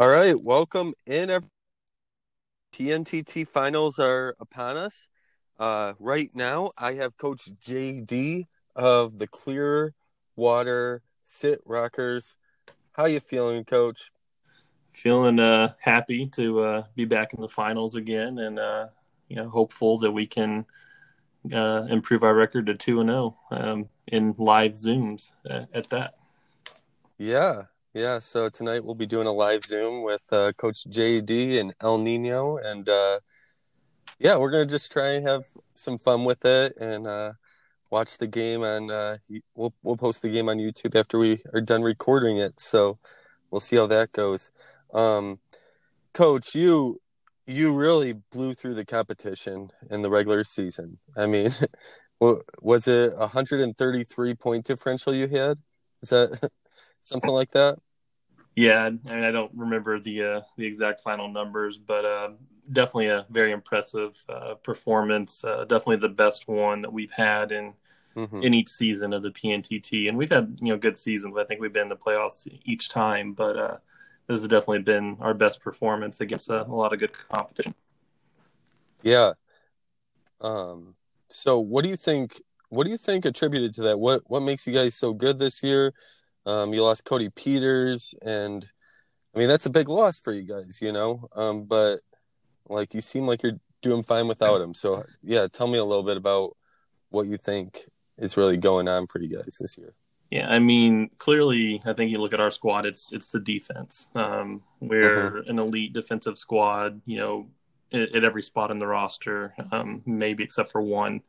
All right, welcome in. Every- PNTT finals are upon us. Uh, right now, I have Coach JD of the Clearwater Sit Rockers. How you feeling, Coach? Feeling uh, happy to uh, be back in the finals again, and uh, you know, hopeful that we can uh, improve our record to two and zero um, in live zooms uh, at that. Yeah, yeah. So tonight we'll be doing a live Zoom with uh, Coach JD and El Nino, and uh, yeah, we're gonna just try and have some fun with it and uh, watch the game. And uh, we'll we'll post the game on YouTube after we are done recording it. So we'll see how that goes. Um, Coach, you you really blew through the competition in the regular season. I mean, was it a 133 point differential you had? Is that something like that? Yeah, I mean, I don't remember the uh, the exact final numbers, but uh, definitely a very impressive uh, performance. Uh, definitely the best one that we've had in mm-hmm. in each season of the PNTT, and we've had you know good seasons. I think we've been in the playoffs each time, but uh, this has definitely been our best performance against a, a lot of good competition. Yeah. Um. So, what do you think? What do you think attributed to that? What What makes you guys so good this year? Um, you lost Cody Peters, and I mean that's a big loss for you guys, you know. Um, but like you seem like you're doing fine without him. So yeah, tell me a little bit about what you think is really going on for you guys this year. Yeah, I mean, clearly, I think you look at our squad; it's it's the defense. Um, we're mm-hmm. an elite defensive squad. You know, at, at every spot in the roster, um, maybe except for one.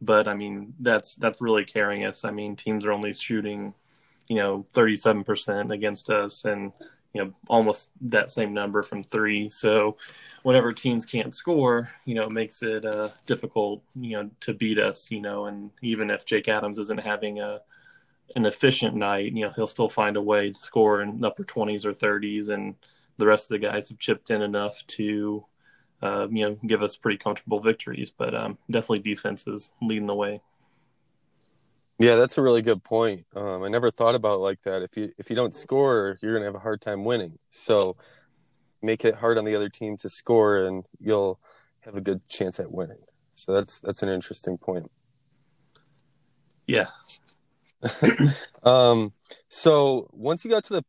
But I mean, that's that's really carrying us. I mean, teams are only shooting, you know, thirty-seven percent against us, and you know, almost that same number from three. So, whenever teams can't score, you know, it makes it uh, difficult, you know, to beat us. You know, and even if Jake Adams isn't having a an efficient night, you know, he'll still find a way to score in upper 20s or 30s, and the rest of the guys have chipped in enough to, uh, you know, give us pretty comfortable victories. But um, definitely defense is leading the way. Yeah, that's a really good point. Um, I never thought about it like that. If you if you don't score, you're gonna have a hard time winning. So make it hard on the other team to score, and you'll have a good chance at winning. So that's that's an interesting point. Yeah, um, so once you got to the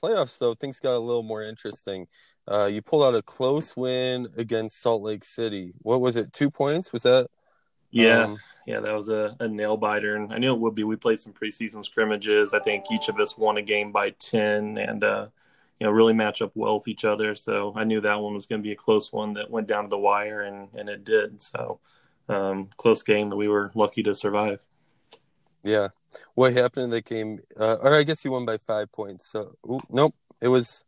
playoffs, though, things got a little more interesting. Uh, you pulled out a close win against Salt Lake City. What was it? Two points? Was that? Yeah, um, yeah, that was a, a, nail biter. And I knew it would be. We played some preseason scrimmages. I think each of us won a game by ten, and uh, you know, really match up well with each other. So I knew that one was going to be a close one that went down to the wire, and and it did. So um, close game that we were lucky to survive. Yeah. What happened in that game? Uh, or I guess you won by five points. So ooh, nope, it was.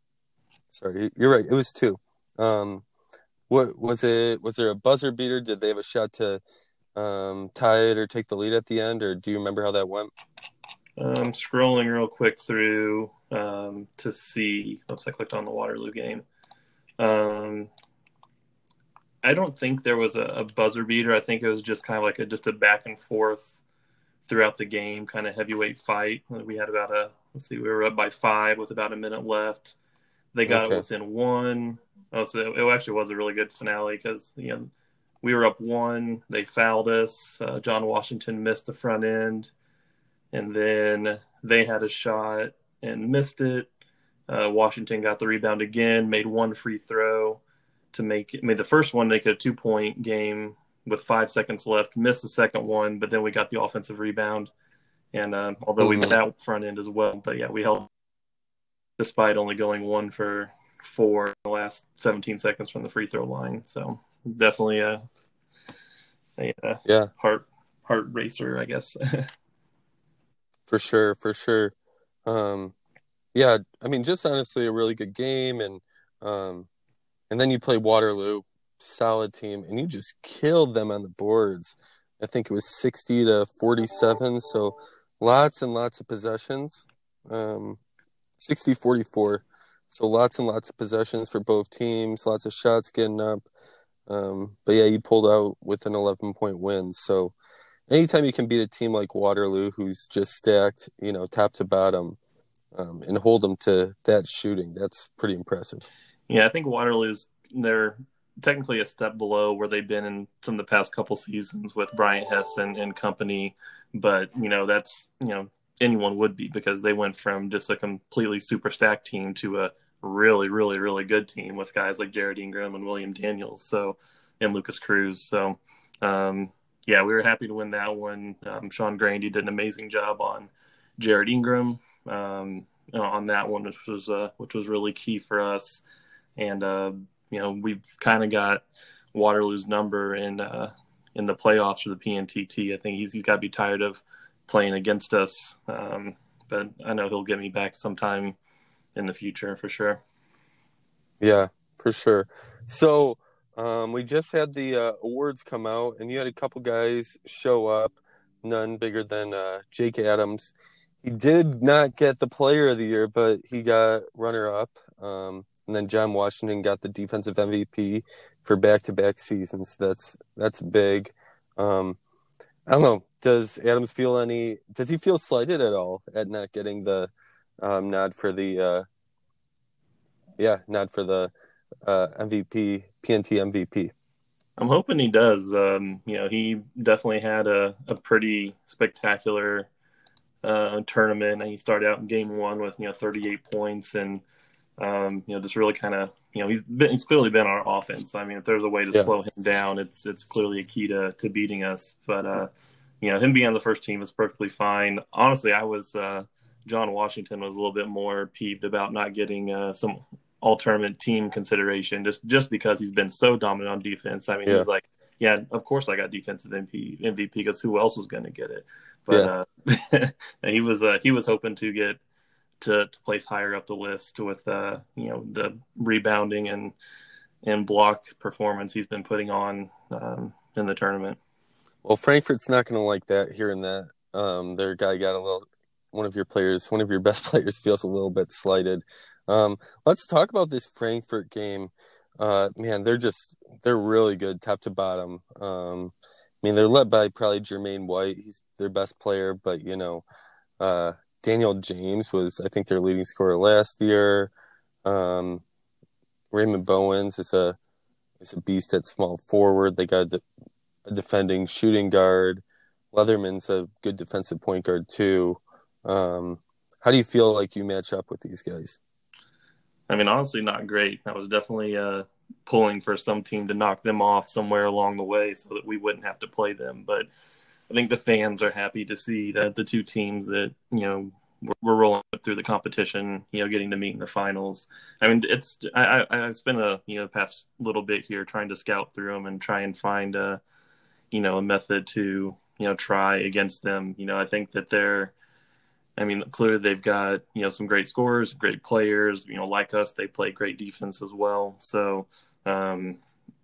Sorry, you're right. It was two. Um, what was it? Was there a buzzer beater? Did they have a shot to um, tie it or take the lead at the end, or do you remember how that went? I'm scrolling real quick through um, to see. Oops, I clicked on the Waterloo game. Um, I don't think there was a, a, buzzer beater. I think it was just kind of like a just a back and forth throughout the game, kind of heavyweight fight. We had about a let's see, we were up by five with about a minute left. They got okay. it within one. Oh, so it actually was a really good finale because you know we were up one. They fouled us. Uh, John Washington missed the front end, and then they had a shot and missed it. Uh, Washington got the rebound again, made one free throw to make it, made the first one make a two point game with five seconds left, missed the second one, but then we got the offensive rebound. And uh, although we missed out front end as well, but yeah, we held despite only going one for four in the last 17 seconds from the free throw line. So definitely a, a, a yeah heart heart racer, I guess. for sure, for sure. Um, yeah, I mean, just honestly, a really good game, and um, and then you play Waterloo, solid team, and you just killed them on the boards. I think it was 60 to 47. So lots and lots of possessions. Um, 60 44. So lots and lots of possessions for both teams, lots of shots getting up. Um, but yeah, you pulled out with an 11 point win. So anytime you can beat a team like Waterloo, who's just stacked, you know, top to bottom, um, and hold them to that shooting. That's pretty impressive. Yeah, I think Waterloo's they're technically a step below where they've been in some of the past couple seasons with Bryant Hess and, and company. But you know that's you know anyone would be because they went from just a completely super stacked team to a really really really good team with guys like Jared Ingram and William Daniels. So and Lucas Cruz. So um, yeah, we were happy to win that one. Um, Sean Grandy did an amazing job on Jared Ingram um, on that one, which was uh, which was really key for us. And uh, you know, we've kind of got Waterloo's number in uh, in the playoffs for the PNTT. I think he's, he's got to be tired of playing against us, um, but I know he'll get me back sometime in the future for sure. Yeah, for sure. So um, we just had the uh, awards come out, and you had a couple guys show up, none bigger than uh, Jake Adams. He did not get the Player of the Year, but he got runner up. Um, and then John Washington got the defensive MVP for back-to-back seasons. That's that's big. Um, I don't know. Does Adams feel any? Does he feel slighted at all at not getting the um, nod for the? Uh, yeah, nod for the uh, MVP, PNT MVP. I'm hoping he does. Um, you know, he definitely had a, a pretty spectacular uh, tournament. And he started out in game one with you know 38 points and um, you know, just really kind of, you know, he's been, he's clearly been our offense. I mean, if there's a way to yeah. slow him down, it's it's clearly a key to to beating us. But uh, you know, him being on the first team is perfectly fine. Honestly, I was uh, John Washington was a little bit more peeved about not getting uh, some all tournament team consideration just just because he's been so dominant on defense. I mean, yeah. he's like, yeah, of course I got defensive MVP MVP because who else was going to get it? But yeah. uh, he was uh, he was hoping to get to, to place higher up the list with uh, you know the rebounding and and block performance he's been putting on um, in the tournament. Well, Frankfurt's not going to like that hearing that um, their guy got a little one of your players, one of your best players feels a little bit slighted. Um, let's talk about this Frankfurt game. Uh, man, they're just they're really good top to bottom. Um, I mean, they're led by probably Jermaine White. He's their best player, but you know, uh, Daniel James was, I think, their leading scorer last year. Um, Raymond Bowens is a is a beast at small forward. They got a, de- a, defending shooting guard. Leatherman's a good defensive point guard too. Um, how do you feel like you match up with these guys? I mean, honestly, not great. I was definitely uh, pulling for some team to knock them off somewhere along the way so that we wouldn't have to play them. But I think the fans are happy to see that the two teams that you know we're, we're rolling through the competition, you know, getting to meet in the finals. I mean, it's I, I have spent a you know past little bit here trying to scout through them and try and find a you know a method to you know try against them. You know, I think that they're I mean, clearly they've got you know some great scorers, great players. You know, like us, they play great defense as well. So, um,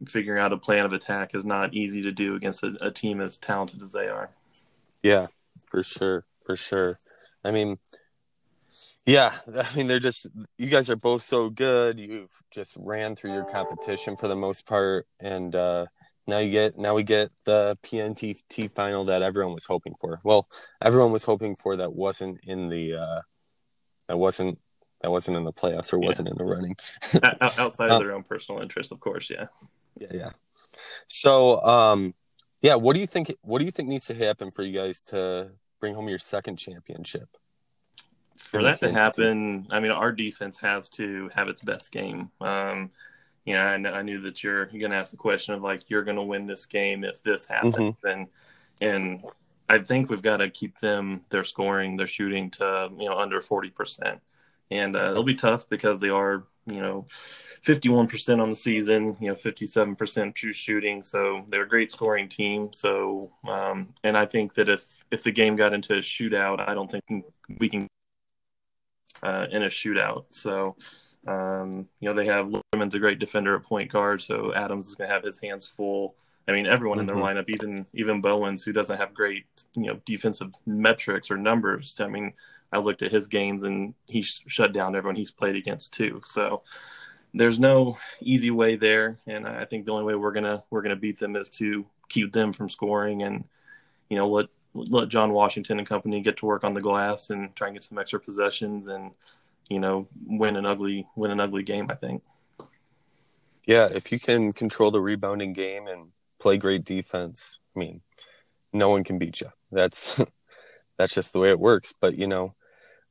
figuring out a plan of attack is not easy to do against a, a team as talented as they are. Yeah, for sure, for sure. I mean, yeah, I mean they're just you guys are both so good. You've just ran through your competition for the most part, and uh, now you get now we get the PNT final that everyone was hoping for. Well, everyone was hoping for that wasn't in the uh, that wasn't that wasn't in the playoffs or wasn't in the running. Outside of their own personal interest, of course, yeah. Yeah, yeah. So, um, yeah, what do you think? What do you think needs to happen for you guys to bring home your second championship? For that to happen, I mean, our defense has to have its best game. Um, you know, I, I knew that you're, you're going to ask the question of like, you're going to win this game if this happens, mm-hmm. and and I think we've got to keep them their scoring, their shooting to you know under forty percent, and uh, it'll be tough because they are you know 51% on the season, you know, 57% true shooting. So they're a great scoring team. So, um, and I think that if, if the game got into a shootout, I don't think we can, uh, in a shootout. So, um, you know, they have Leatherman's a great defender at point guard. So Adams is going to have his hands full. I mean, everyone in their mm-hmm. lineup, even, even Bowens, who doesn't have great, you know, defensive metrics or numbers. I mean, I looked at his games and he shut down everyone he's played against too. So, there's no easy way there, and I think the only way we're gonna we're gonna beat them is to keep them from scoring and you know let let John Washington and company get to work on the glass and try and get some extra possessions and you know win an ugly win an ugly game. I think. Yeah, if you can control the rebounding game and play great defense, I mean, no one can beat you. That's that's just the way it works. But you know,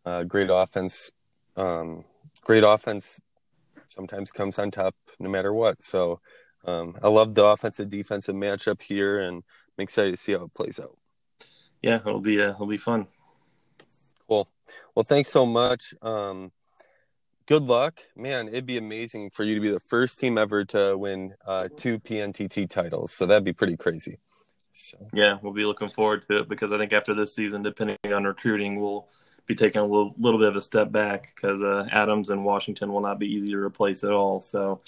uh, great offense, um, great offense sometimes comes on top no matter what. So um, I love the offensive defensive matchup here, and I'm excited to see how it plays out. Yeah, it'll be uh, it'll be fun. Cool. Well, thanks so much. Um, good luck, man. It'd be amazing for you to be the first team ever to win uh, two PNTT titles. So that'd be pretty crazy. So. Yeah, we'll be looking forward to it because I think after this season, depending on recruiting, we'll be taking a little, little bit of a step back because uh, Adams and Washington will not be easy to replace at all. So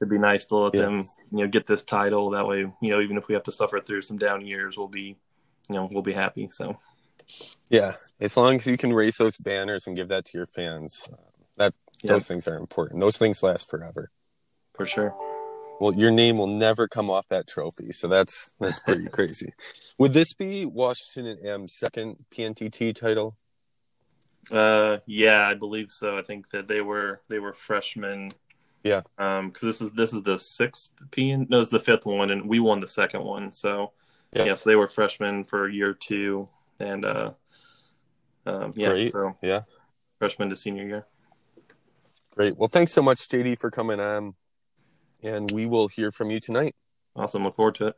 it'd be nice to let yes. them, you know, get this title. That way, you know, even if we have to suffer through some down years, we'll be, you know, we'll be happy. So. Yeah, as long as you can raise those banners and give that to your fans, those things are important. Those things last forever. For sure. Well, your name will never come off that trophy, so that's that's pretty crazy. Would this be Washington and M's second PNTT title? Uh, yeah, I believe so. I think that they were they were freshmen. Yeah. Um, because this is this is the sixth PN. No, it's the fifth one, and we won the second one. So yeah, yeah so they were freshmen for year two, and uh, um, yeah, Great. so yeah, freshman to senior year. Great. Well, thanks so much, JD, for coming on, and we will hear from you tonight. Awesome. Look forward to it.